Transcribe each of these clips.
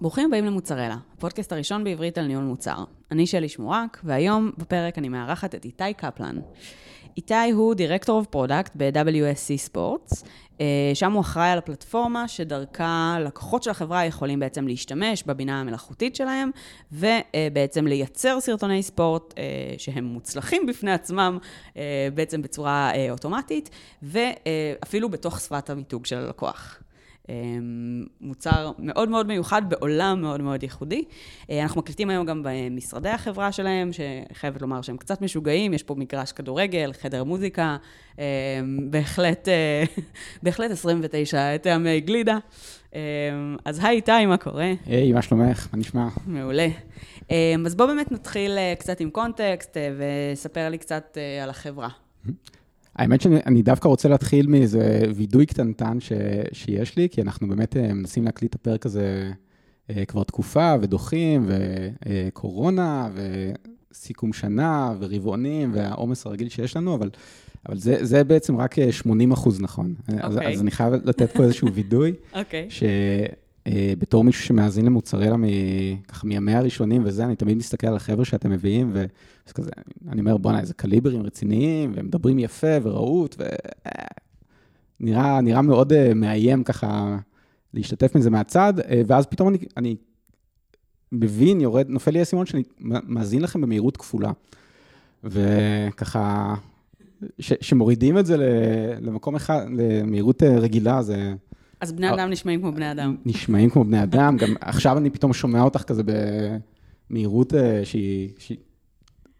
ברוכים הבאים למוצרלה, הפודקאסט הראשון בעברית על ניהול מוצר. אני שלי שמורק, והיום בפרק אני מארחת את איתי קפלן. איתי הוא director of product ב-WSC Sports, שם הוא אחראי על הפלטפורמה שדרכה לקוחות של החברה יכולים בעצם להשתמש בבינה המלאכותית שלהם, ובעצם לייצר סרטוני ספורט אה, שהם מוצלחים בפני עצמם, אה, בעצם בצורה אה, אוטומטית, ואפילו בתוך שפת המיתוג של הלקוח. אמ, מוצר מאוד מאוד מיוחד בעולם מאוד מאוד ייחודי. אה, אנחנו מקליטים היום גם במשרדי החברה שלהם, שחייבת לומר שהם קצת משוגעים, יש פה מגרש כדורגל, חדר מוזיקה, אמ, בהחלט, אה, בהחלט 29 טעמי גלידה. אמ, אז היי איתי, מה קורה? היי, מה שלומך? מה נשמע? מעולה. אז בואו באמת נתחיל אה, קצת עם קונטקסט, וספר לי קצת על החברה. האמת שאני דווקא רוצה להתחיל מאיזה וידוי קטנטן ש, שיש לי, כי אנחנו באמת אה, מנסים להקליט את הפרק הזה אה, כבר תקופה, ודוחים, וקורונה, וסיכום שנה, ורבעונים, והעומס הרגיל שיש לנו, אבל, אבל זה, זה בעצם רק 80 אחוז נכון. Okay. אז, אוקיי. אז אני חייב לתת פה איזשהו וידוי, okay. אה, בתור מישהו שמאזין למוצרלה ככה מימי הראשונים וזה, אני תמיד מסתכל על החבר'ה שאתם מביאים, וכזה, אני אומר, בואנה, איזה קליברים רציניים, והם מדברים יפה ורהוט, ונראה נראה מאוד אה, מאיים ככה להשתתף מזה מהצד, אה, ואז פתאום אני, אני מבין, יורד, נופל לי האסימון שאני מאזין לכם במהירות כפולה. וככה, ש, שמורידים את זה למקום אחד, למהירות רגילה, זה... אז בני אדם נשמעים כמו בני אדם. נשמעים כמו בני אדם, גם עכשיו אני פתאום שומע אותך כזה במהירות אה, שהיא...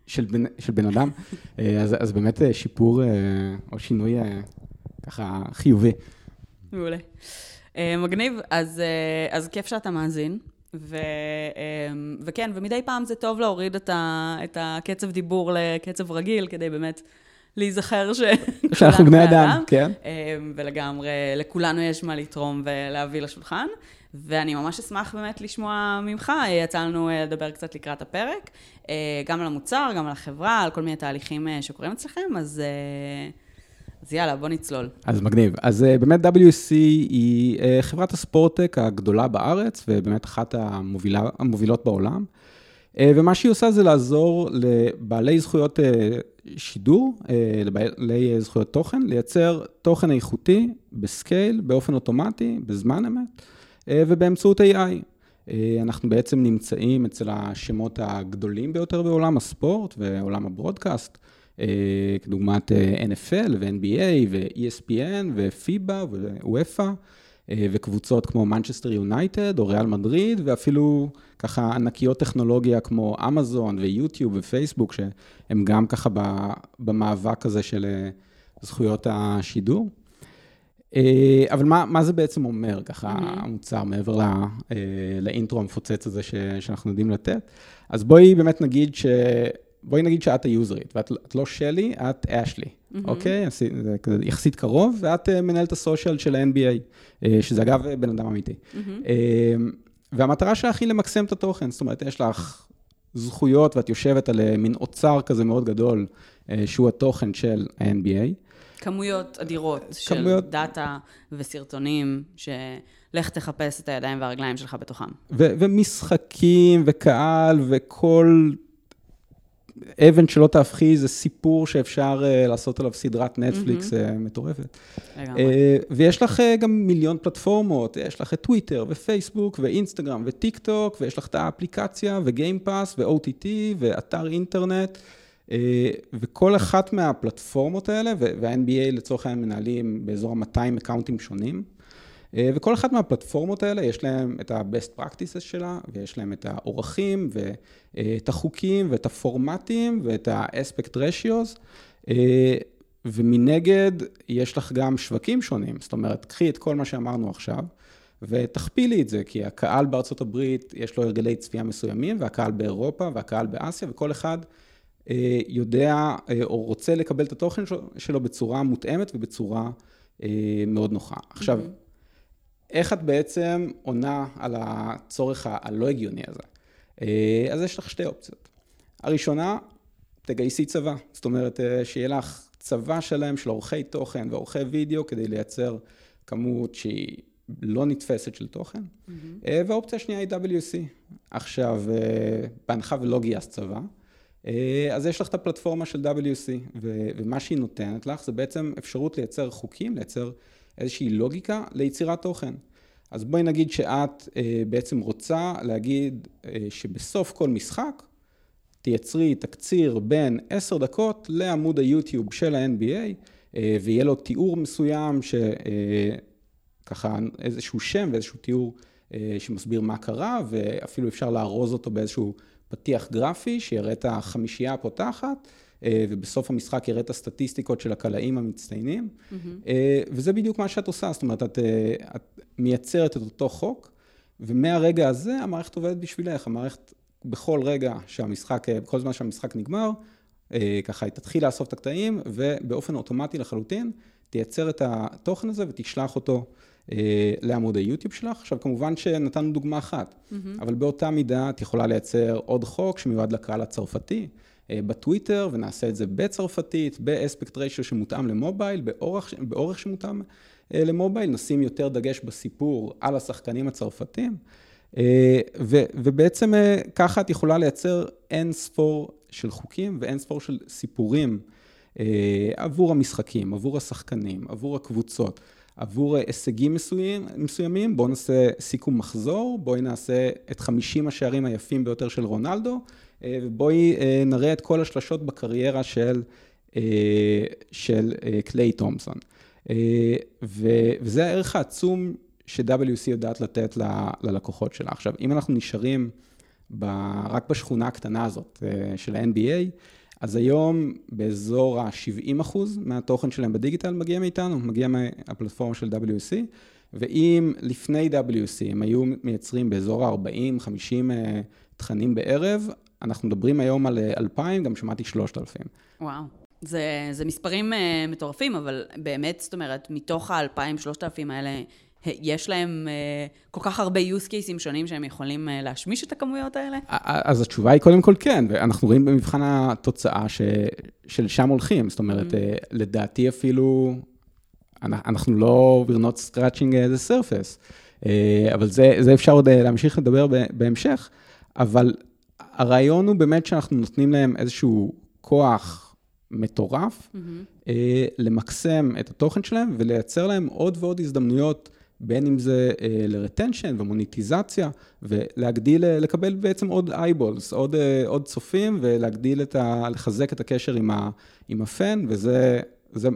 של בן, של בן אדם, אה, אז, אז באמת אה, שיפור או שינוי ככה חיובי. מעולה. מגניב, אז, אז כיף שאתה מאזין, ו, וכן, ומדי פעם זה טוב להוריד את, ה, את הקצב דיבור לקצב רגיל, כדי באמת להיזכר. שאנחנו בני אדם, כן. אמ, ולגמרי, לכולנו יש מה לתרום ולהביא לשולחן. ואני ממש אשמח באמת לשמוע ממך, יצא לנו אה, לדבר קצת לקראת הפרק, אה, גם על המוצר, גם על החברה, על כל מיני תהליכים אה, שקורים אצלכם, אז, אז יאללה, בוא נצלול. אז מגניב. אז באמת WC היא חברת הספורטק הגדולה בארץ, ובאמת אחת המובילה, המובילות בעולם. ומה שהיא עושה זה לעזור לבעלי זכויות שידור אה, לבעלי זכויות תוכן, לייצר תוכן איכותי בסקייל, באופן אוטומטי, בזמן אמת, אה, ובאמצעות AI. אה, אנחנו בעצם נמצאים אצל השמות הגדולים ביותר בעולם הספורט ועולם הברודקאסט, כדוגמת NFL ו-NBA ו-ESPN ו-FIBA ו-UEFA. אה, וקבוצות כמו מנצ'סטר יונייטד או ריאל מדריד, ואפילו ככה ענקיות טכנולוגיה כמו אמזון ויוטיוב ופייסבוק, שהם גם ככה במאבק הזה של אה, זכויות השידור. אה, אבל מה, מה זה בעצם אומר, ככה, mm-hmm. המוצר, מעבר לא, לאינטרו המפוצץ הזה ש, שאנחנו יודעים לתת? אז בואי באמת נגיד ש... בואי נגיד שאת היוזרית, ואת לא שלי, את אשלי, mm-hmm. אוקיי? זה יחסית קרוב, ואת אה, מנהלת הסושיאל של ה-NBA, אה, שזה אגב בן אדם אמיתי. Mm-hmm. והמטרה שלך היא למקסם את התוכן, זאת אומרת, יש לך זכויות ואת יושבת על מין אוצר כזה מאוד גדול, שהוא התוכן של ה-NBA. כמויות אדירות כמויות... של דאטה וסרטונים, שלך תחפש את הידיים והרגליים שלך בתוכם. ו- ומשחקים וקהל וכל אבן שלא תהפכי זה סיפור שאפשר אה, לעשות עליו סדרת נטפליקס mm-hmm. אה, מטורפת. אה, ויש לך אה, גם מיליון פלטפורמות, יש לך את טוויטר ופייסבוק ואינסטגרם וטיק טוק, ויש לך את האפליקציה ו Game Pass ו-OTT ואתר אינטרנט. uh, וכל אחת מהפלטפורמות האלה, וה-NBA לצורך העניין מנהלים באזור ה-200 אקאונטים שונים. אה, וכל אחת מהפלטפורמות האלה, יש להם את ה-best practices שלה, ויש להם את האורחים, ואת החוקים, ואת הפורמטים, ואת ה-aspect ratios, אה, ומנגד, יש לך גם שווקים שונים. זאת אומרת, קחי את כל מה שאמרנו עכשיו, ותכפילי את זה, כי הקהל בארצות הברית, יש לו הרגלי צפייה מסוימים, והקהל באירופה, והקהל באסיה, וכל אחד אה, יודע או רוצה לקבל את התוכן שלו בצורה מותאמת ובצורה מאוד נוחה. עכשיו, mm-hmm. איך את בעצם עונה על הצורך הלא הגיוני הזה? אה, אז יש לך שתי אופציות. הראשונה, תגייסי צבא. זאת אומרת, אה, שיהיה לך צבא שלם של עורכי תוכן ועורכי וידאו כדי לייצר כמות שהיא לא נתפסת של תוכן, mm-hmm. והאופציה השנייה היא WC. עכשיו, בהנחה ולא גייסת צבא, אז יש לך את הפלטפורמה של WC, ומה שהיא נותנת לך זה בעצם אפשרות לייצר חוקים, לייצר איזושהי לוגיקה ליצירת תוכן. אז בואי נגיד שאת בעצם רוצה להגיד שבסוף כל משחק, תייצרי תקציר בין עשר דקות לעמוד היוטיוב של ה-NBA, אה, ויהיה לו תיאור מסוים, שככה אה, איזשהו שם ואיזשהו תיאור אה, שמסביר מה קרה, ואפילו אפשר לארוז אותו באיזשהו פתיח גרפי, שיראה את החמישייה הפותחת, ובסוף המשחק יראה את הסטטיסטיקות של הקלעים המצטיינים. Mm-hmm. וזה בדיוק מה שאת עושה, זאת אומרת, את, את מייצרת את אותו חוק, ומהרגע הזה המערכת עובדת בשבילך, המערכת בכל רגע שהמשחק, בכל זמן שהמשחק נגמר, אה, ככה היא תתחיל לאסוף את הקטעים, ובאופן אוטומטי לחלוטין תייצר את התוכן הזה ותשלח אותו אה, לעמוד היוטיוב שלך. עכשיו, כמובן שנתנו דוגמה אחת, mm-hmm. אבל באותה מידה את יכולה לייצר עוד חוק שמיועד לקהל הצרפתי. אה, בטוויטר, ונעשה את זה בצרפתית, באספקט ריישו שמותאם למובייל, באורך, באורך שמותאם למובייל, נשים יותר דגש בסיפור על השחקנים הצרפתים. ו, ובעצם ככה את יכולה לייצר אין ספור של חוקים ואין ספור של סיפורים אה, עבור המשחקים, עבור השחקנים, עבור הקבוצות, עבור הישגים מסוים, מסוימים. בואו נעשה סיכום מחזור, בואי נעשה את 50 השערים היפים ביותר של רונלדו, אה, ובואי אה, נראה את כל השלשות בקריירה של, אה, של אה, קליי תומפסון. אה, וזה הערך העצום ש-WC יודעת לתת ללקוחות שלה. עכשיו, אם אנחנו נשארים... ב, רק בשכונה הקטנה הזאת אה, של ה-NBA, אז היום באזור ה-70 אחוז מהתוכן שלהם בדיגיטל מגיע מאיתנו, מגיע מהפלטפורמה של WC, ואם לפני WC הם היו מייצרים באזור ה-40-50 אה, תכנים בערב, אנחנו מדברים היום על 2,000, אה, גם שמעתי 3,000. וואו. זה, זה מספרים uh, מטורפים, אבל באמת, זאת אומרת, מתוך ה-2,000-3,000 האלה, יש להם uh, כל כך הרבה use cases שונים שהם יכולים uh, להשמיש את הכמויות האלה? אז התשובה היא קודם כל כן, ואנחנו רואים במבחן התוצאה ש, שלשם הולכים. זאת אומרת, mm-hmm. uh, לדעתי אפילו, אנחנו לא, we're not scratching the surface, uh, אבל זה, זה אפשר עוד להמשיך לדבר בהמשך, אבל הרעיון הוא באמת שאנחנו נותנים להם איזשהו כוח מטורף, mm-hmm. uh, למקסם את התוכן שלהם ולייצר להם עוד ועוד הזדמנויות. בין אם זה אה, לרטנשן ומוניטיזציה, ולהגדיל, אה, לקבל בעצם עוד אייבולס, עוד, אה, עוד צופים, ולהגדיל את ה... לחזק את הקשר עם, ה, עם הפן, וזה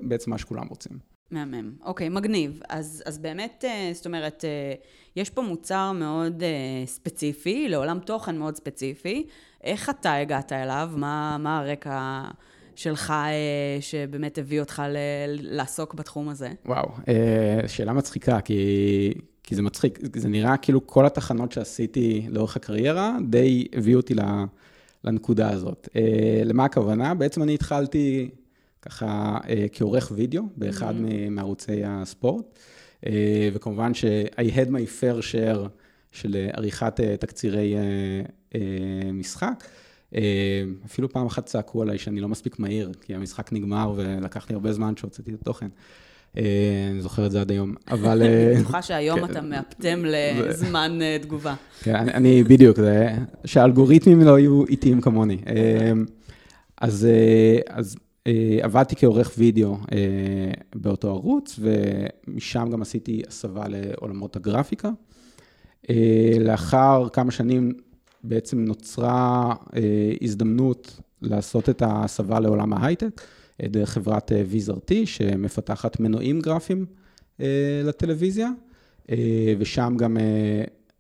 בעצם מה שכולם רוצים. מהמם. אוקיי, מגניב. אז, אז באמת, זאת אומרת, יש פה מוצר מאוד ספציפי, לעולם תוכן מאוד ספציפי. איך אתה הגעת אליו? מה, מה הרקע... שלך אה, שבאמת הביא אותך ל- לעסוק בתחום הזה? וואו, אה, שאלה מצחיקה, כי, כי זה מצחיק. זה נראה כאילו כל התחנות שעשיתי לאורך הקריירה די הביאו אותי לנקודה הזאת. אה, למה הכוונה? בעצם אני התחלתי ככה כעורך וידאו באחד mm-hmm. מערוצי הספורט, וכמובן ש-I had my fair share של עריכת תקצירי משחק. אה, אפילו פעם אחת צעקו עליי שאני לא מספיק מהיר, כי המשחק נגמר ולקח לי הרבה זמן שהוצאתי את התוכן. אה, אני זוכר את זה עד היום, אבל... אה, אני בטוחה שהיום כן. אתה מאפטם לזמן תגובה. כן, אני בדיוק, שהאלגוריתמים לא יהיו איטיים כמוני. אז עבדתי כעורך וידאו באותו ערוץ, ומשם גם עשיתי הסבה לעולמות הגרפיקה. לאחר כמה שנים בעצם נוצרה אה, הזדמנות לעשות את ההסבה לעולם ההייטק, אה, דרך חברת אה, Vizrt, שמפתחת מנועים גרפיים לטלוויזיה, ושם גם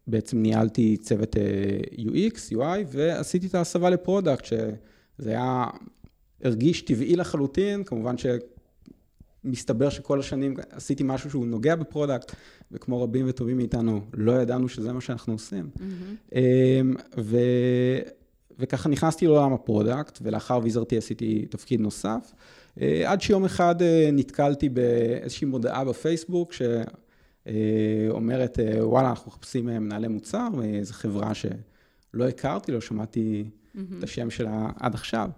בעצם ניהלתי צוות UX, UI, ועשיתי את ההסבה ל product, שזה היה, הרגיש טבעי לחלוטין, כמובן ש... מסתבר שכל השנים עשיתי משהו שהוא נוגע ב product, וכמו רבים וטובים מאיתנו, לא ידענו שזה מה שאנחנו עושים. Mm-hmm. ו... וככה נכנסתי לעולם ה product, ולאחר Vizrt עשיתי תפקיד נוסף, אה, עד שיום אחד אה, נתקלתי באיזושהי מודעה בפייסבוק, שאומרת, וואלה, אנחנו מחפשים מנהלי מוצר, מאיזו חברה שלא הכרתי, לא שמעתי mm-hmm. את השם שלה עד עכשיו.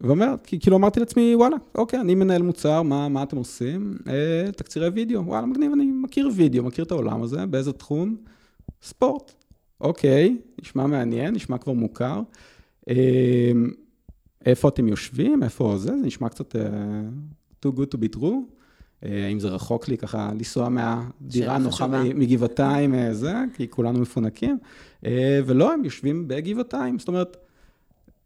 ואומר, כאילו אמרתי לעצמי, וואלה, אוקיי, אני מנהל מוצר, מה, מה אתם עושים? אה, תקצירי וידאו, וואלה, מגניב, אני מכיר וידאו, מכיר את העולם הזה, באיזה תחום? ספורט. אוקיי, נשמע מעניין, נשמע כבר מוכר. אה, איפה אתם יושבים? איפה זה? זה נשמע קצת uh, too good to be true. אה, האם זה רחוק לי ככה לנסוע מהדירה הנוחה מגבעתיים, אה, זה, כי כולנו מפונקים. ולא, הם יושבים בגבעתיים. זאת אומרת,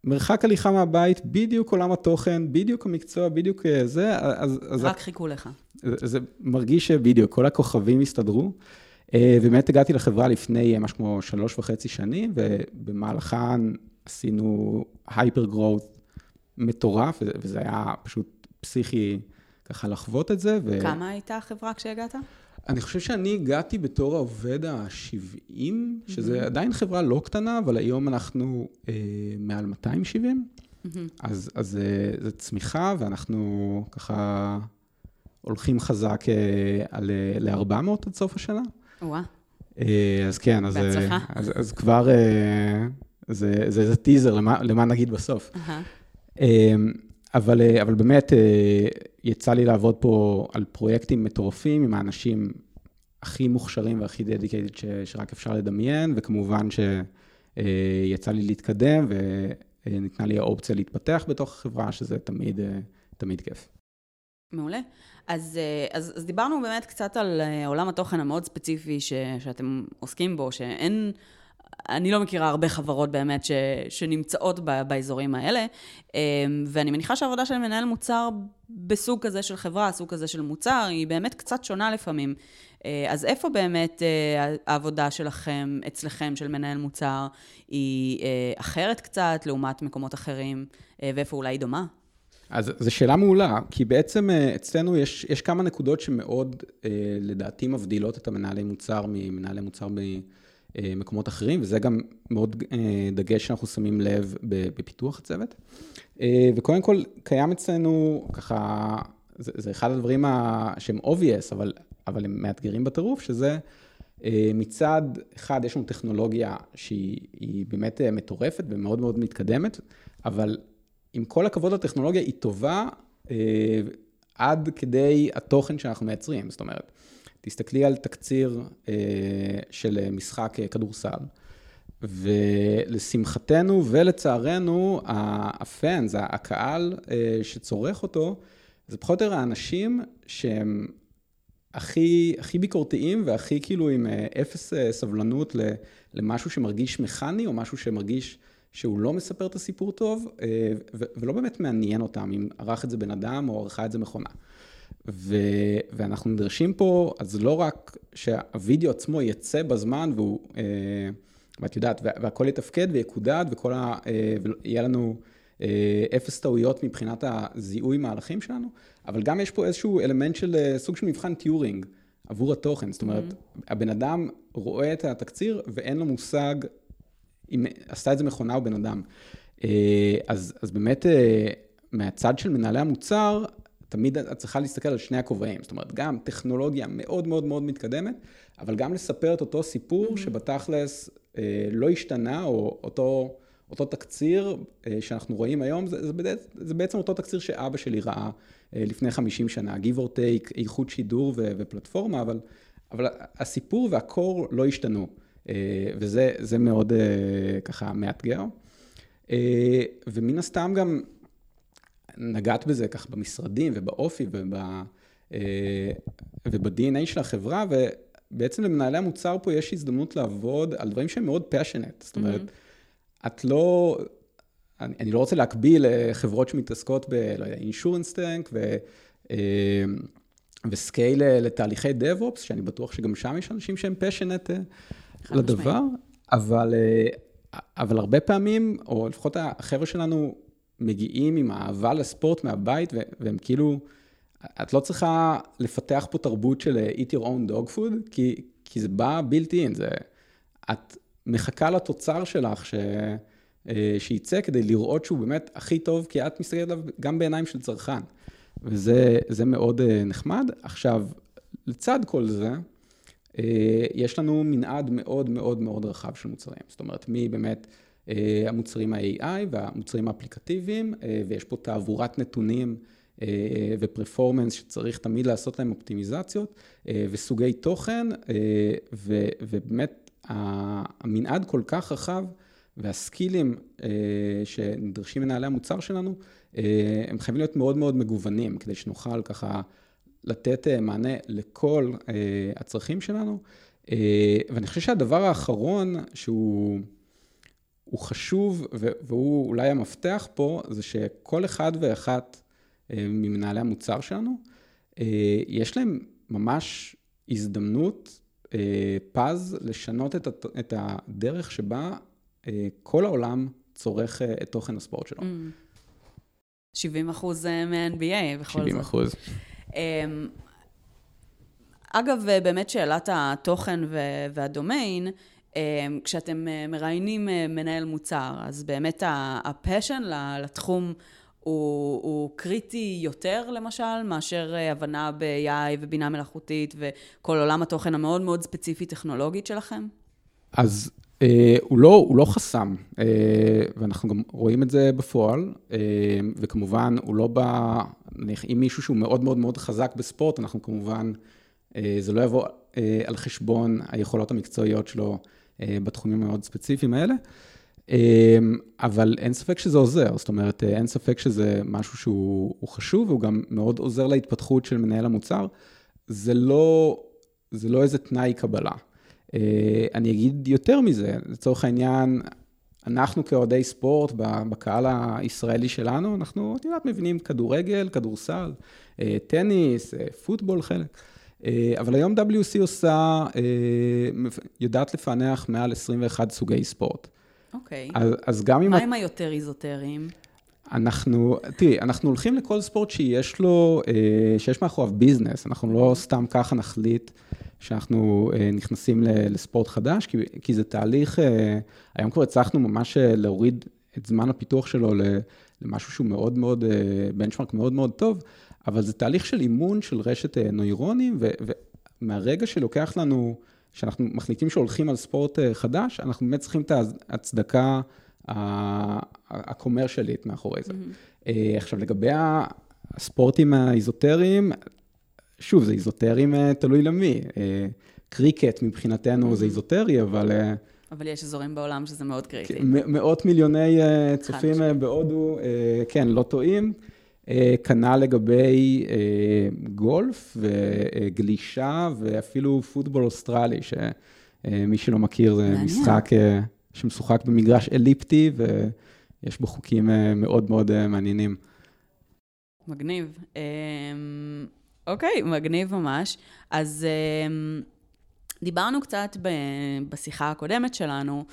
מרחק הליכה מהבית, בדיוק עולם התוכן, בדיוק המקצוע, בדיוק זה. אז, אז רק חיכו לך. זה, זה מרגיש שבדיוק, כל הכוכבים הסתדרו. ובאמת הגעתי לחברה לפני משהו כמו שלוש וחצי שנים, ובמהלכן עשינו הייפר גרואות מטורף, וזה היה פשוט פסיכי ככה לחוות את זה. ו... כמה הייתה החברה כשהגעת? אני חושב שאני הגעתי בתור העובד ה-70, שזה mm-hmm. עדיין חברה לא קטנה, אבל היום אנחנו אה, מעל 270. Mm-hmm. אז, אז אה, זו צמיחה, ואנחנו ככה הולכים חזק אה, על, אה, ל-400 עד סוף השנה. וואו. אה, אז כן, אז, אה, בהצלחה. אז, אז כבר אה, זה, זה, זה טיזר למה, למה נגיד בסוף. Uh-huh. אבל, אה, אבל באמת, אה, יצא לי לעבוד פה על פרויקטים מטורפים עם האנשים הכי מוכשרים והכי דדיקייטד שרק אפשר לדמיין, וכמובן שיצא לי להתקדם וניתנה לי האופציה להתפתח בתוך החברה, שזה תמיד, אה, תמיד כיף. מעולה. אז, אז, אז דיברנו באמת קצת על עולם התוכן המאוד ספציפי ש, שאתם עוסקים בו, שאין אני לא מכירה הרבה חברות באמת ש, שנמצאות ב, באזורים האלה, אמ, ואני מניחה שהעבודה של מנהל מוצר בסוג כזה של חברה, סוג כזה של מוצר, היא באמת קצת שונה לפעמים. אה, אז איפה באמת אה, העבודה שלכם, אצלכם, של מנהל מוצר, היא אה, אחרת קצת לעומת מקומות אחרים, ואיפה אולי היא דומה? אז זו שאלה מעולה, כי בעצם אצלנו יש, יש כמה נקודות שמאוד, לדעתי, מבדילות את המנהלי מוצר ממנהלי מוצר ב... מקומות אחרים, וזה גם מאוד אה, דגש שאנחנו שמים לב בפיתוח הצוות. אה, וקודם כל, קיים אצלנו ככה, זה, זה אחד הדברים שהם obvious, אבל, אבל הם מאתגרים בטירוף, שזה אה, מצד אחד, יש לנו טכנולוגיה שהיא באמת מטורפת ומאוד מאוד מתקדמת, אבל עם כל הכבוד לטכנולוגיה, היא טובה עד כדי התוכן שאנחנו מייצרים. זאת אומרת, תסתכלי על תקציר אה, של משחק אה, כדורסל, ולשמחתנו ולצערנו, הפאנס, הקהל אה, שצורך אותו, זה פחות או יותר האנשים שהם הכי, הכי ביקורתיים והכי כאילו עם אפס סבלנות למשהו שמרגיש מכני, או משהו שמרגיש שהוא לא מספר את הסיפור טוב, ולא באמת מעניין אותם אם ערך את זה בן אדם או ערכה את זה מכונה. ו, ואנחנו נדרשים פה, אז לא רק שהווידאו עצמו יצא בזמן והוא, אה, ואת יודעת, והכל יתפקד ויקודד וכל ה... אה, ויהיה לנו אה, אפס טעויות מבחינת הזיהוי מהלכים שלנו, אבל גם יש פה איזשהו אלמנט של סוג של מבחן טיורינג עבור התוכן. זאת אומרת, mm-hmm. הבן אדם רואה את התקציר ואין לו מושג אם עשתה את זה מכונה או בן אדם. אז, אז באמת, מהצד של מנהלי המוצר, תמיד את צריכה להסתכל על שני הכובעים, זאת אומרת, גם טכנולוגיה מאוד מאוד מאוד מתקדמת, אבל גם לספר את אותו סיפור mm-hmm. שבתכלס אה, לא השתנה, או אותו, אותו תקציר אה, שאנחנו רואים היום, זה, זה, זה בעצם אותו תקציר שאבא שלי ראה אה, לפני 50 שנה, give or take, איכות שידור ו, ופלטפורמה, אבל, אבל הסיפור והקור לא השתנו, אה, וזה מאוד אה, ככה מאתגר. אה, ומן הסתם גם, נגעת בזה ככה במשרדים ובאופי וב, אה, וב-DNA של החברה, ובעצם למנהלי המוצר פה יש הזדמנות לעבוד על דברים שהם מאוד passionate. זאת אומרת, mm-hmm. את לא, אני, אני לא רוצה להקביל לחברות שמתעסקות ב, לא יודע, insurance tank ו... אה, וסקייל לתהליכי DevOps, שאני בטוח שגם שם יש אנשים שהם passionate אה, לדבר, אבל, אבל הרבה פעמים, או לפחות החבר'ה שלנו מגיעים עם אהבה לספורט מהבית, והם כאילו, את לא צריכה לפתח פה תרבות של אה, eat your own dog food, כי, כי זה בא built in, זה, את מחכה לתוצר שלך ש, אה, שייצא כדי לראות שהוא באמת הכי טוב, כי את מסתכלת עליו גם בעיניים של צרכן. וזה מאוד אה, נחמד. עכשיו, לצד כל זה, יש לנו מנעד מאוד מאוד מאוד רחב של מוצרים. זאת אומרת, מי באמת המוצרים ה-AI והמוצרים האפליקטיביים, ויש פה תעבורת נתונים ופרפורמנס שצריך תמיד לעשות להם אופטימיזציות, וסוגי תוכן, ובאמת המנעד כל כך רחב, והסקילים שנדרשים מנהלי המוצר שלנו, הם חייבים להיות מאוד מאוד מגוונים, כדי שנוכל ככה לתת מענה לכל הצרכים שלנו. ואני חושב שהדבר האחרון שהוא חשוב, והוא אולי המפתח פה, זה שכל אחד ואחת ממנהלי המוצר שלנו, יש להם ממש הזדמנות פז לשנות את הדרך שבה כל העולם צורך את תוכן הספורט שלו. 70 אחוז מ-NBA בכל זאת. 70 אחוז. אגב, באמת שאלת התוכן והדומיין, כשאתם מראיינים מנהל מוצר, אז באמת הפשן לתחום הוא, הוא קריטי יותר, למשל, מאשר הבנה ב-AI ובינה מלאכותית וכל עולם התוכן המאוד מאוד ספציפי טכנולוגית שלכם? אז אה, הוא, לא, הוא לא חסם, אה, ואנחנו גם רואים את זה בפועל, אה, וכמובן, הוא לא בא, אם מישהו שהוא מאוד מאוד מאוד חזק בספורט, אנחנו כמובן, אה, זה לא יבוא אה, על חשבון היכולות המקצועיות שלו אה, בתחומים המאוד ספציפיים האלה. אמ, אבל אין ספק שזה עוזר, זאת אומרת, אין ספק שזה משהו שהוא חשוב, והוא גם מאוד עוזר להתפתחות של מנהל המוצר. זה לא, זה לא איזה תנאי קבלה. אה, אני אגיד יותר מזה, לצורך העניין, אנחנו כאוהדי ספורט, בקהל הישראלי שלנו, אנחנו, את יודעת, מבינים כדורגל, כדורסל, אה, טניס, אה, פוטבול חלק. אבל היום WC עושה, יודעת לפענח מעל 21 סוגי ספורט. אוקיי. אז, אז גם אם... מה עם היותר איזוטריים? אנחנו, תראי, אנחנו הולכים לכל ספורט שיש לו, אה, שיש מאחוריו ביזנס, אנחנו לא סתם ככה נחליט שאנחנו אה, נכנסים לספורט חדש, כי, כי זה תהליך, אה, היום כבר הצלחנו ממש להוריד את זמן הפיתוח שלו למשהו שהוא מאוד מאוד, בנצ'מארק מאוד מאוד טוב, אבל זה תהליך של אימון של רשת נוירונים, ומהרגע שלוקח לנו... כשאנחנו מחליטים שהולכים על ספורט אה, חדש, אנחנו באמת צריכים את ההצדקה הקומרשלית מאחורי זה. Mm-hmm. עכשיו, לגבי הספורטים האיזוטריים, שוב, זה איזוטריים אה, תלוי למי. קריקט מבחינתנו mm-hmm. זה איזוטרי, אבל... אבל יש אזורים בעולם שזה מאוד קריטי. מאות מיליוני צופים בהודו, כן, לא טועים. אה, כנ"ל לגבי אה, גולף וגלישה ואפילו פוטבול אוסטרלי, שמי שלא מכיר זה משחק אה, שמשוחק במגרש אליפטי ויש בו חוקים מאוד מאוד מעניינים. מגניב. אוקיי, מגניב ממש. אז דיברנו קצת בשיחה הקודמת שלנו אמ,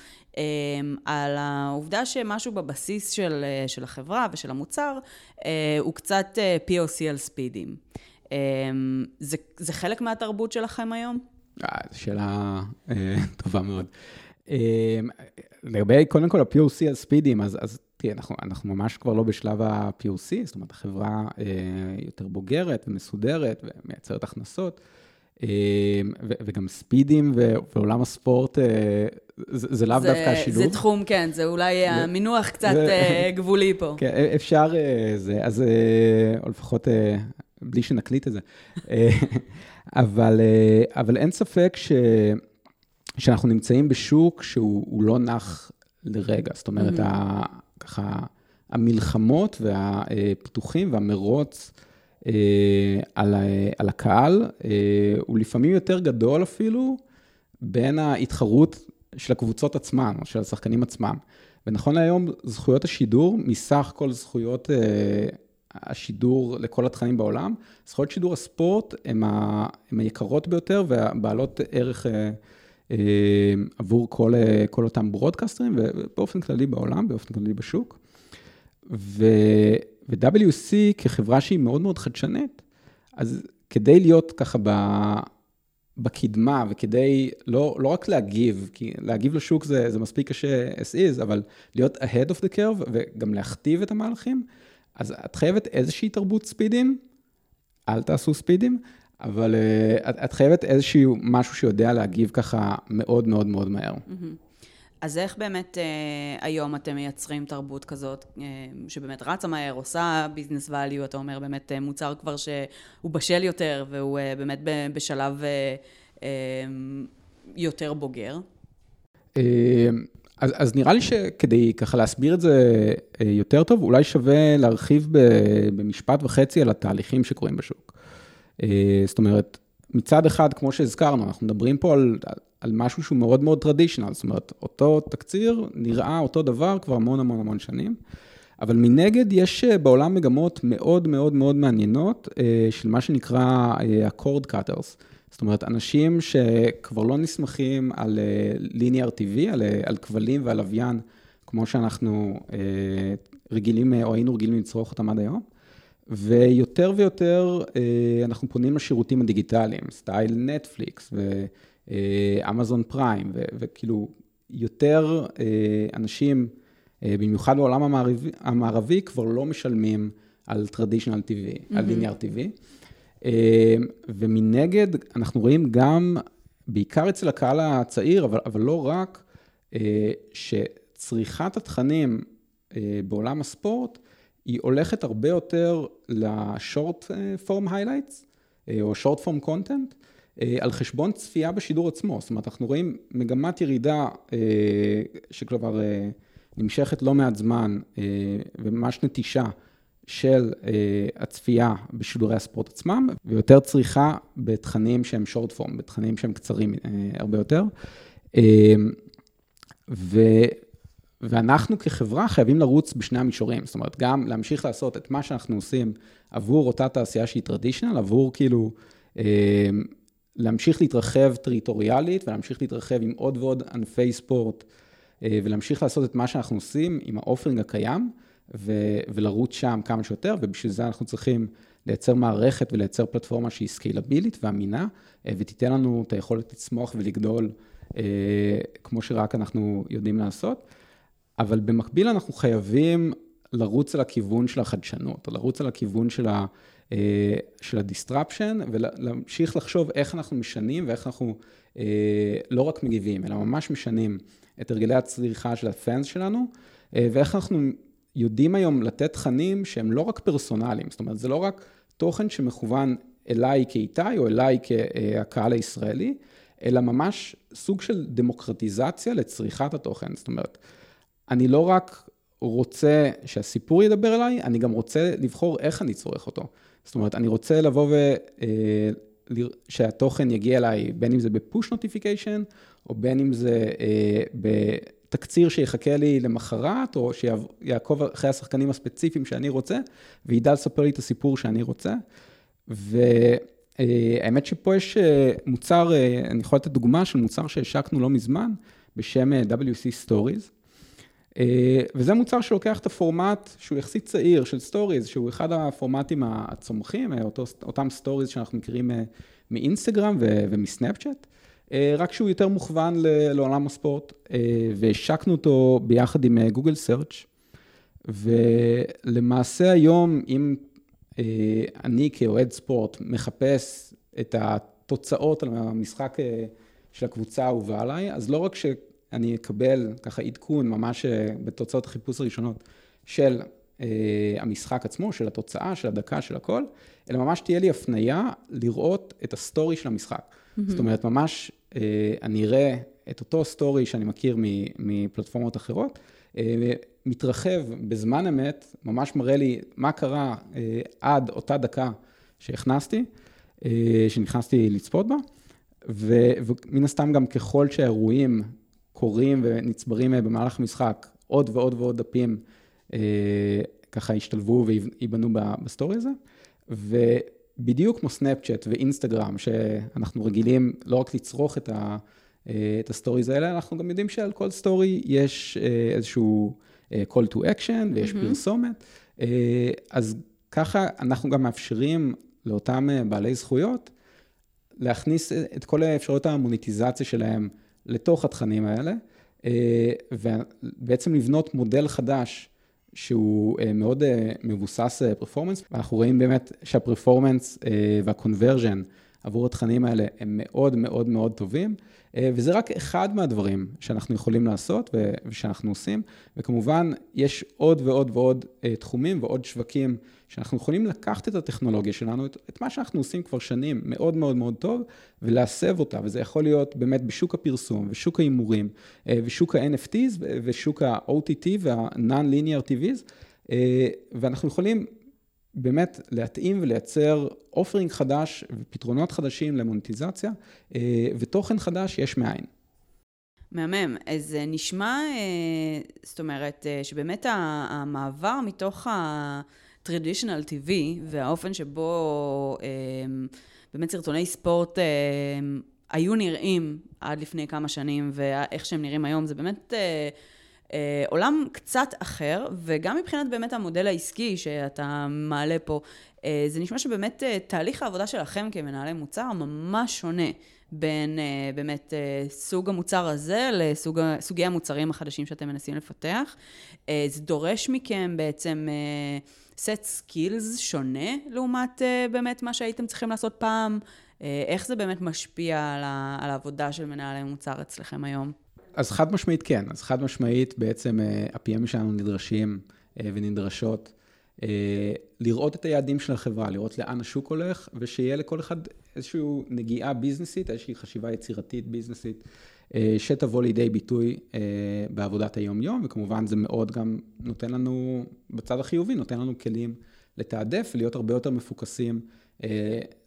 על העובדה שמשהו בבסיס של, של החברה ושל המוצר אה, הוא קצת אה, POC על ספידים. אמ, זה, זה חלק מהתרבות שלכם היום? אה, שאלה טובה מאוד. אמ, לגבי, קודם כל, ה-POC על ספידים, אז, אז תראה, אנחנו, אנחנו ממש כבר לא בשלב ה-POC, זאת אומרת, החברה יותר בוגרת ומסודרת ומייצרת הכנסות. אמ, וגם ספידים ועולם הספורט, אה, זה לאו דווקא השילוב. זה תחום, כן, זה אולי המינוח קצת אה, גבולי פה. כן, אפשר, אה, אז, או לפחות בלי שנקליט את זה. אבל, אין ספק שאנחנו נמצאים בשוק שהוא לא נח לרגע. זאת אומרת, mm-hmm. ככה, המלחמות והפיתוחים והמרוץ, על, על הקהל, אה, הוא לפעמים יותר גדול אפילו בין ההתחרות של הקבוצות עצמן, או של השחקנים עצמם. ונכון להיום, זכויות השידור, מסך כל זכויות אה, השידור לכל התכנים בעולם, זכויות שידור הספורט הן היקרות ביותר והבעלות ערך עבור כל, כל אותם ברודקאסטרים, ובאופן כללי בעולם, באופן כללי בשוק. ו... ו-WC כחברה שהיא מאוד מאוד חדשנית, אז כדי להיות ככה ב... בקדמה וכדי לא, לא רק להגיב, כי להגיב לשוק זה, זה מספיק קשה as is, אבל להיות ahead of the curve וגם להכתיב את המהלכים, אז את חייבת איזושהי תרבות ספידים, אל תעשו ספידים, אבל uh, את, את חייבת איזשהו משהו שיודע להגיב ככה מאוד מאוד מאוד מהר. Mm-hmm. אז איך באמת אה, היום אתם מייצרים תרבות כזאת, אה, שבאמת רצה מהר, עושה ביזנס ואליו, אתה אומר באמת אה, מוצר כבר שהוא בשל יותר, והוא אה, באמת בשלב אה, אה, יותר בוגר? אה, אז, אז נראה לי שכדי ככה להסביר את זה אה, יותר טוב, אולי שווה להרחיב במשפט וחצי על התהליכים שקורים בשוק. אה, זאת אומרת, מצד אחד, כמו שהזכרנו, אנחנו מדברים פה על, על משהו שהוא מאוד מאוד טרדישיונל, זאת אומרת, אותו תקציר נראה אותו דבר כבר המון המון המון שנים, אבל מנגד יש אה, בעולם מגמות מאוד מאוד מאוד מעניינות של מה שנקרא ה-cord cutters. זאת אומרת, אנשים שכבר לא נסמכים על ליניאר טבעי, על, על כבלים ועל לוויין, כמו שאנחנו אה, רגילים, או היינו רגילים לצרוך אותם עד היום, ויותר ויותר אה, אנחנו פונים לשירותים הדיגיטליים, סטייל נטפליקס ואמזון פריים, וכאילו יותר אה, אנשים, במיוחד בעולם המערבי, המערבי, כבר לא משלמים על טרדישיונל טבעי, mm-hmm. על ליניאר. אמ, ומנגד, אנחנו רואים גם, בעיקר אצל הקהל הצעיר, אבל, אבל לא רק, אה, שצריכת התכנים אה, בעולם הספורט, היא הולכת הרבה יותר ל short form highlights, או short form content, על חשבון צפייה בשידור עצמו. זאת אומרת, אנחנו רואים מגמת ירידה אה, שכבר נמשכת לא מעט זמן, וממש נטישה של הצפייה בשידורי הספורט עצמם, ויותר צריכה בתכנים שהם short form, בתכנים שהם קצרים הרבה יותר. ו... ואנחנו כחברה חייבים לרוץ בשני המישורים, זאת אומרת, גם להמשיך לעשות את מה שאנחנו עושים עבור אותה תעשייה שהיא traditional, עבור כאילו אה, להמשיך להתרחב טריטוריאלית ולהמשיך להתרחב עם עוד ועוד ענפי ספורט, אה, ולהמשיך לעשות את מה שאנחנו עושים עם ה offering הקיים, ו- ולרוץ שם כמה שיותר, ובשביל זה אנחנו צריכים לייצר מערכת ולייצר פלטפורמה שהיא סקיילבילית ואמינה, אה, ותיתן לנו את היכולת לצמוח ולגדול אה, כמו שרק אנחנו יודעים לעשות. אבל במקביל אנחנו חייבים לרוץ על הכיוון של החדשנות, לרוץ על הכיוון של, ה, אה, של ה disruption, ולהמשיך לחשוב איך אנחנו משנים ואיך אנחנו לא רק מגיבים, אלא ממש משנים את הרגלי הצריכה של ה fans שלנו, ואיך אנחנו יודעים היום לתת תכנים שהם לא רק פרסונליים, זאת אומרת, זה לא רק תוכן שמכוון אליי כאיתי או אליי כהקהל הישראלי, אלא ממש סוג של דמוקרטיזציה לצריכת התוכן. זאת אומרת, אני לא רק רוצה שהסיפור ידבר אליי, אני גם רוצה לבחור איך אני צורך אותו. זאת אומרת, אני רוצה לבוא ו... אה, שהתוכן יגיע אליי, בין אם זה בפוש נוטיפיקיישן, או בין אם זה אה, תקציר שיחכה לי למחרת, או שיעקוב אחרי השחקנים הספציפיים שאני רוצה, וידע לספר לי את הסיפור שאני רוצה. והאמת שפה יש אה, מוצר, אה, אני יכול לתת דוגמה של מוצר שהשקנו לא מזמן, בשם אה, WSC Stories. וזה מוצר שלוקח את הפורמט שהוא יחסית צעיר של stories, שהוא אחד הפורמטים הצומחים, אותו, אותם stories שאנחנו מכירים מאינסטגרם ומסנאפצ'אט. אה, רק שהוא יותר מוכוון לעולם הספורט, אה, והשקנו אותו ביחד עם גוגל אה, Search, ולמעשה היום, אם אני כאוהד ספורט מחפש את התוצאות על המשחק של הקבוצה האהובה עליי, אז לא רק שאני אקבל ככה עדכון ממש בתוצאות החיפוש הראשונות של המשחק עצמו, של התוצאה, של הדקה, של הכל, אלא ממש תהיה לי הפנייה לראות את הסטורי של המשחק. Mm-hmm. זאת אומרת, ממש אה, אני אראה את אותו story שאני מכיר מפלטפורמות אחרות, אה, מתרחב בזמן אמת, ממש מראה לי מה קרה אה, עד אותה דקה שהכנסתי, שנכנסתי לצפות בה, ומן הסתם גם ככל שהאירועים קורים ונצברים במהלך המשחק, עוד ועוד ועוד דפים ככה ישתלבו וייבנו ב story הזה. בדיוק כמו סנאפצ'אט ואינסטגרם, שאנחנו רגילים לא רק לצרוך את, ה, אה, את ה stories האלה, אנחנו גם יודעים שעל כל story יש אה, איזשהו אה, call to action ויש mm-hmm. פרסומת. אז ככה אנחנו גם מאפשרים לאותם בעלי זכויות להכניס את כל האפשרויות המוניטיזציה שלהם לתוך התכנים האלה, ובעצם לבנות מודל חדש שהוא אה, מאוד אה, מבוסס performance, אה, ואנחנו רואים באמת שה performance והקונברג'ן עבור התכנים האלה הם מאוד מאוד מאוד טובים, וזה רק אחד מהדברים שאנחנו יכולים לעשות ושאנחנו עושים, וכמובן, יש עוד ועוד ועוד תחומים ועוד שווקים שאנחנו יכולים לקחת את הטכנולוגיה שלנו, את, את מה שאנחנו עושים כבר שנים מאוד מאוד מאוד טוב, ולהסב אותה, וזה יכול להיות באמת בשוק הפרסום, ושוק ההימורים, ושוק ה-NFTs, ושוק ה-OTT וה-Non-Linear TVs, ואנחנו יכולים באמת להתאים ולייצר אופרינג חדש ופתרונות חדשים למוניטיזציה, אה, ותוכן חדש יש מאין. מהמם. אז נשמע, אה, זאת אומרת, אה, שבאמת המעבר מתוך ה-traditional TV והאופן שבו באמת סרטוני ספורט היו נראים עד לפני כמה שנים ואיך שהם נראים היום, זה באמת... אה, עולם קצת אחר, וגם מבחינת באמת המודל העסקי שאתה מעלה פה, אה, זה נשמע שבאמת אה, תהליך העבודה שלכם כמנהלי מוצר ממש שונה בין אה, באמת אה, סוג המוצר הזה לסוגי המוצרים החדשים שאתם מנסים לפתח. אה, זה דורש מכם בעצם אה, set skills שונה לעומת אה, באמת מה שהייתם צריכים לעשות פעם. אה, איך זה באמת משפיע על, ה, על העבודה של מנהלי מוצר אצלכם היום? אז חד משמעית כן, אז חד משמעית בעצם אה, ה-PM שלנו נדרשים אה, ונדרשות אה, לראות את היעדים של החברה, לראות לאן השוק הולך, ושיהיה לכל אחד איזושהי נגיעה ביזנסית, איזושהי חשיבה יצירתית ביזנסית, שתבוא לידי ביטוי בעבודת היום-יום, וכמובן זה מאוד גם נותן לנו, בצד החיובי, נותן לנו כלים לתעדף ולהיות הרבה יותר מפוקסים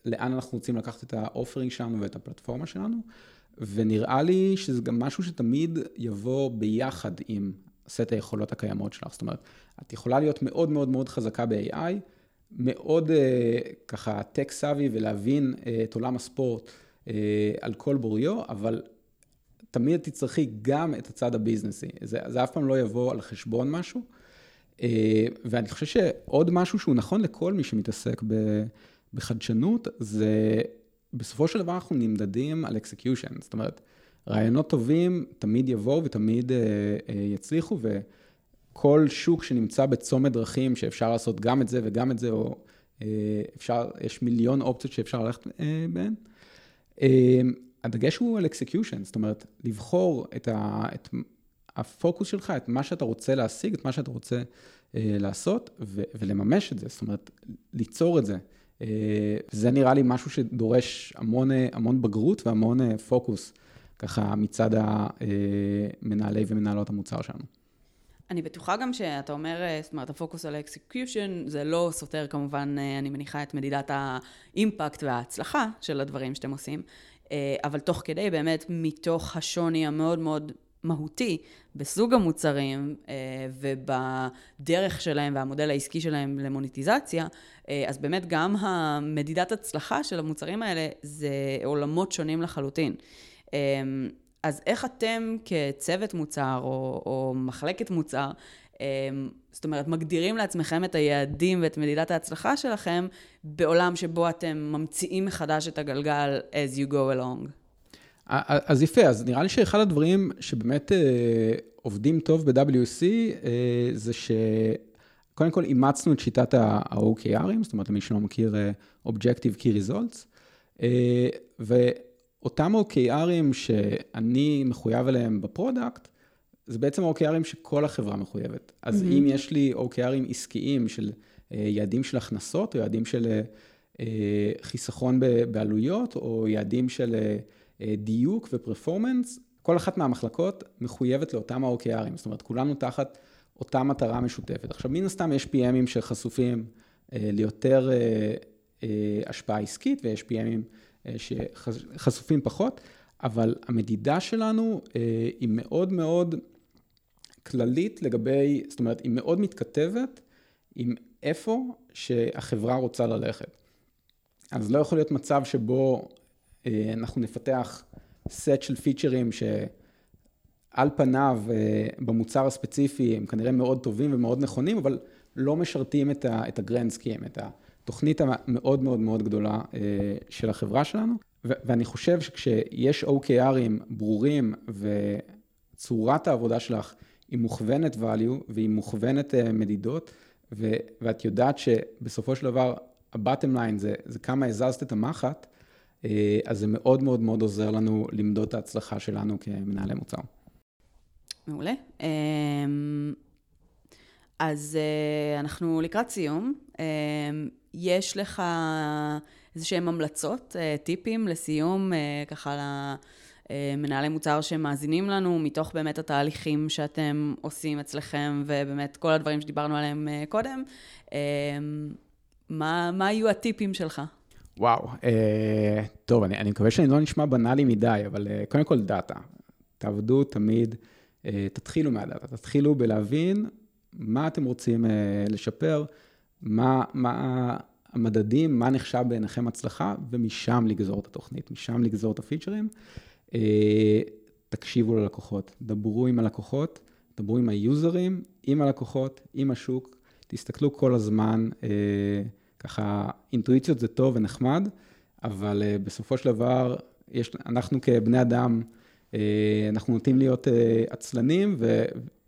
לאן אנחנו רוצים לקחת את האופרינג שלנו ואת הפלטפורמה שלנו. ונראה לי שזה גם משהו שתמיד יבוא ביחד עם סט היכולות הקיימות שלך. זאת אומרת, את יכולה להיות מאוד מאוד מאוד חזקה ב-AI, מאוד ככה טק סאבי ולהבין את עולם הספורט על כל בוריו, אבל תמיד תצטרכי גם את הצד הביזנסי. זה, זה אף פעם לא יבוא על חשבון משהו. Uh, ואני חושב שעוד משהו שהוא נכון לכל מי שמתעסק בחדשנות, זה בסופו של דבר אנחנו נמדדים על execution, זאת אומרת, רעיונות טובים תמיד יבואו ותמיד אה, אה, יצליחו, וכל שוק שנמצא בצומת דרכים שאפשר לעשות גם את זה וגם את זה, או אה, אפשר, יש מיליון אופציות שאפשר ללכת אה, בהן. אה, הדגש הוא על execution, זאת אומרת, לבחור את, ה, את הפוקוס שלך, את מה שאתה רוצה להשיג, את מה שאתה רוצה אה, לעשות, ו, ולממש את זה, זאת אומרת, ליצור את זה. אה, זה נראה לי משהו שדורש המון, אה, המון בגרות והמון אה, פוקוס, ככה מצד המנהלי ומנהלות המוצר שלנו. אני בטוחה גם שאתה אומר, זאת אומרת, הפוקוס על ה execution, זה לא סותר כמובן, אני מניחה, את מדידת ה impact וההצלחה של הדברים שאתם עושים, אבל תוך כדי, באמת, מתוך השוני המאוד מאוד מהותי בסוג המוצרים אה, ובדרך שלהם והמודל העסקי שלהם למוניטיזציה, אה, אז באמת גם המדידת הצלחה של המוצרים האלה זה עולמות שונים לחלוטין. אה, אז איך אתם כצוות מוצר או, או מחלקת מוצר, זאת אומרת, מגדירים לעצמכם את היעדים ואת מדידת ההצלחה שלכם בעולם שבו אתם ממציאים מחדש את הגלגל as you go along? אז יפה, אז נראה לי שאחד הדברים שבאמת אה, עובדים טוב ב-WSC אה, זה שקודם כל אימצנו את שיטת ה-OKR ים, זאת אומרת, למי שלא מכיר, אה, Objective Key Results, ואותם OKR ים שאני מחויב אליהם ב product, זה בעצם OKR ים שכל החברה מחויבת. אז mm-hmm. אם יש לי OKR ים עסקיים של יעדים של הכנסות, או יעדים של חיסכון בעלויות, או יעדים של... אה, דיוק ופרפורמנס, כל אחת מהמחלקות מחויבת לאותם ה-OKRים, זאת אומרת, כולנו תחת אותה מטרה משותפת. עכשיו, מן הסתם יש PMים שחשופים אה, ליותר אה, השפעה עסקית, ויש PMים שחשופים פחות, אבל המדידה שלנו היא מאוד מאוד כללית לגבי, זאת אומרת, היא מאוד מתכתבת עם איפה שהחברה רוצה ללכת. אז לא יכול להיות מצב שבו אה, אנחנו נפתח סט של פיצ'רים שעל פניו אה, במוצר הספציפי הם כנראה מאוד טובים ומאוד נכונים, אבל לא משרתים את הגרנד סקים, את התוכנית המאוד מאוד מאוד גדולה אה, של החברה שלנו. ואני חושב שכשיש OKRים ברורים וצורת העבודה שלך היא מוכוונת value והיא מוכוונת מדידות, ואת יודעת שבסופו של דבר ה-bottom line זה, זה כמה הזזת את המחט, אז זה מאוד מאוד מאוד עוזר לנו למדוד את ההצלחה שלנו כמנהלי מוצר. מעולה. אמ, אז אה, אנחנו לקראת סיום. אמ, יש לך איזה שהם המלצות, אה, טיפים לסיום, אה, ככה למנהלי מוצר שמאזינים לנו, מתוך באמת התהליכים שאתם עושים אצלכם, ובאמת כל הדברים שדיברנו עליהם קודם. אמ, מה, מה יהיו הטיפים שלך? וואו, אה, טוב, אני, אני מקווה שאני לא נשמע בנאלי מדי, אבל אה, קודם כל דאטה. תעבדו תמיד, אה, תתחילו מהדאטה, תתחילו בלהבין מה אתם רוצים אה, לשפר, מה, מה המדדים, מה נחשב בעיניכם הצלחה, ומשם לגזור את התוכנית, משם לגזור את הפיצ'רים. אה, תקשיבו ללקוחות, דברו עם הלקוחות, דברו עם היוזרים, עם הלקוחות, עם השוק, תסתכלו כל הזמן, אה, ככה, אינטואיציות זה טוב ונחמד, אבל בסופו של דבר, יש, אנחנו כבני אדם, אנחנו נוטים להיות עצלנים,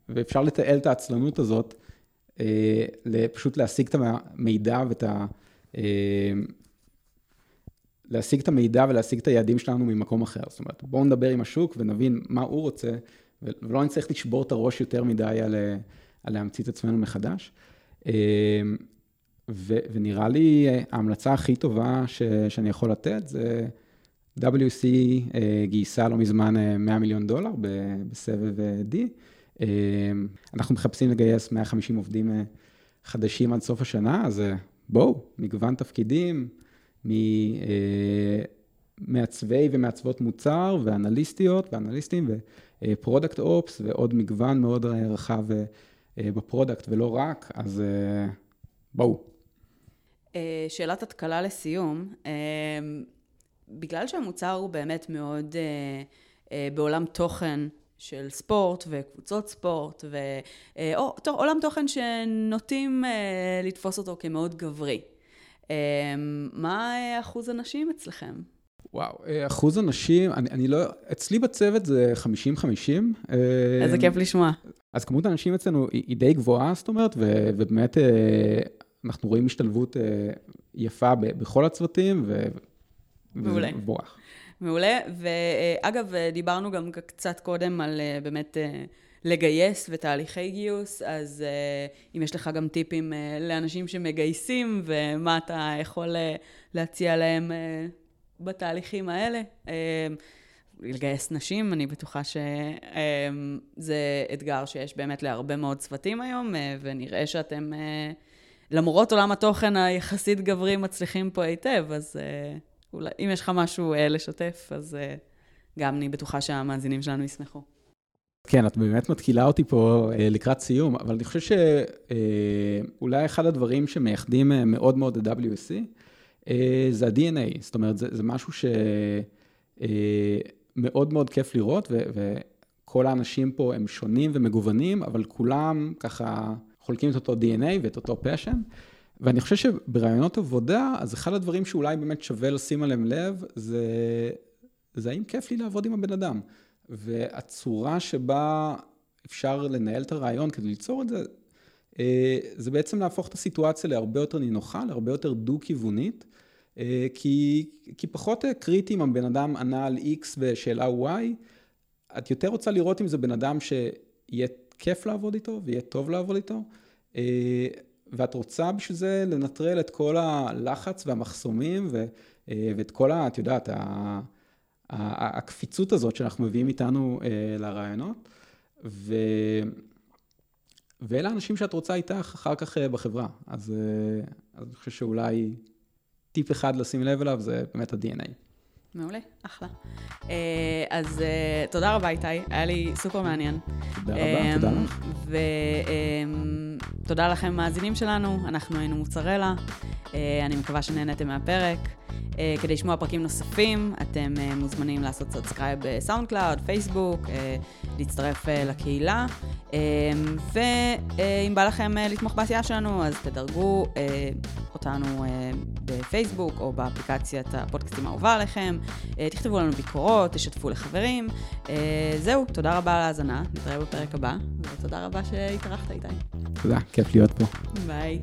ואפשר לתעל את העצלנות הזאת, אה, פשוט להשיג את המידע ואת ה... אה, להשיג את המידע ולהשיג את היעדים שלנו ממקום אחר. זאת אומרת, בואו נדבר עם השוק ונבין מה הוא רוצה, ולא נצטרך לשבור את הראש יותר מדי על, על להמציא את עצמנו מחדש. אה, ו, ונראה לי ההמלצה הכי טובה ש, שאני יכול לתת זה WC גייסה לא מזמן 100 מיליון דולר בסבב D. אמ, אנחנו מחפשים לגייס 150 עובדים אה, חדשים עד סוף השנה, אז אה, בואו, מגוון תפקידים, ממעצבי אה, ומעצבות מוצר, ואנליסטיות ואנליסטים, ו product ops, ועוד מגוון מאוד רחב ב product, ולא רק, אז בואו. שאלת התקלה לסיום, בגלל שהמוצר הוא באמת מאוד בעולם תוכן, של ספורט וקבוצות ספורט, ועולם תוכן שנוטים אה, לתפוס אותו כמאוד גברי. אה, מה אחוז הנשים אצלכם? וואו, אה, אחוז הנשים, אני, אני לא, אצלי בצוות זה 50-50. איזה כיף לשמוע. אז כמות הנשים אצלנו היא, היא די גבוהה, זאת אומרת, ו, ובאמת אנחנו רואים השתלבות יפה בכל הצוותים, ו, וזה מבורך. מעולה. ואגב, דיברנו גם קצת קודם על אה, באמת אה, לגייס ותהליכי גיוס, אז אה, אם יש לך גם טיפים לאנשים שמגייסים, ומה אתה יכול להציע להם בתהליכים האלה. לגייס נשים, אני בטוחה שזה אתגר שיש באמת להרבה מאוד צוותים היום, ונראה שאתם, למרות עולם התוכן היחסית גברי, מצליחים פה היטב, אז אולי, אם יש לך משהו אה, לשתף, אז אה, גם אני בטוחה שהמאזינים שלנו ישמחו. כן, את באמת מתקילה אותי פה אה, לקראת סיום, אבל אני חושב שאולי אה, אחד הדברים שמייחדים אה, מאוד מאוד את WSC, אה, זה ה-DNA. זאת אומרת, זה, זה משהו שמאוד אה, מאוד כיף לראות, ו, וכל האנשים פה הם שונים ומגוונים, אבל כולם ככה חולקים את אותו DNA ואת אותו passion. ואני חושב שברעיונות עבודה, אז אחד הדברים שאולי באמת שווה לשים עליהם לב, זה, זה האם כיף לי לעבוד עם הבן אדם. והצורה שבה אפשר לנהל את הרעיון כדי ליצור את זה, אה, זה בעצם להפוך את הסיטואציה להרבה יותר נינוחה, להרבה יותר דו-כיוונית, אה, כי, כי פחות קריטי אם הבן אדם ענה על X ושאלה Y, את יותר רוצה לראות אם זה בן אדם שיהיה כיף לעבוד איתו ויהיה טוב לעבוד איתו. אה, ואת רוצה בשביל זה לנטרל את כל הלחץ והמחסומים ו, אה, ואת כל, ה, את יודעת, ה, הקפיצות הזאת שאנחנו מביאים איתנו אה, לרעיונות, ו, ואלה האנשים שאת רוצה איתך אחר כך אה, בחברה. אז, אז אני חושב שאולי טיפ אחד לשים לב אליו זה באמת ה-DNA. מעולה, אחלה. אז תודה רבה איתי, היה לי סופר מעניין. תודה רבה, תודה לך. תודה לכם, מאזינים שלנו, אנחנו היינו מוצרלה, אה, אני מקווה שנהנתם מהפרק. אה, כדי לשמוע פרקים נוספים, אתם אה, מוזמנים לעשות subscribe בסאונד קלאוד, פייסבוק, להצטרף לקהילה. ואם בא לכם לתמוך בעשייה שלנו, אז תדרגו אותנו בפייסבוק או באפליקציית הפודקאסטים האהובה עליכם. תכתבו לנו ביקורות, תשתפו לחברים. זהו, תודה רבה על ההאזנה, נתראה בפרק הבא, ותודה רבה שהתארחת איתי. תודה, כיף להיות פה. ביי.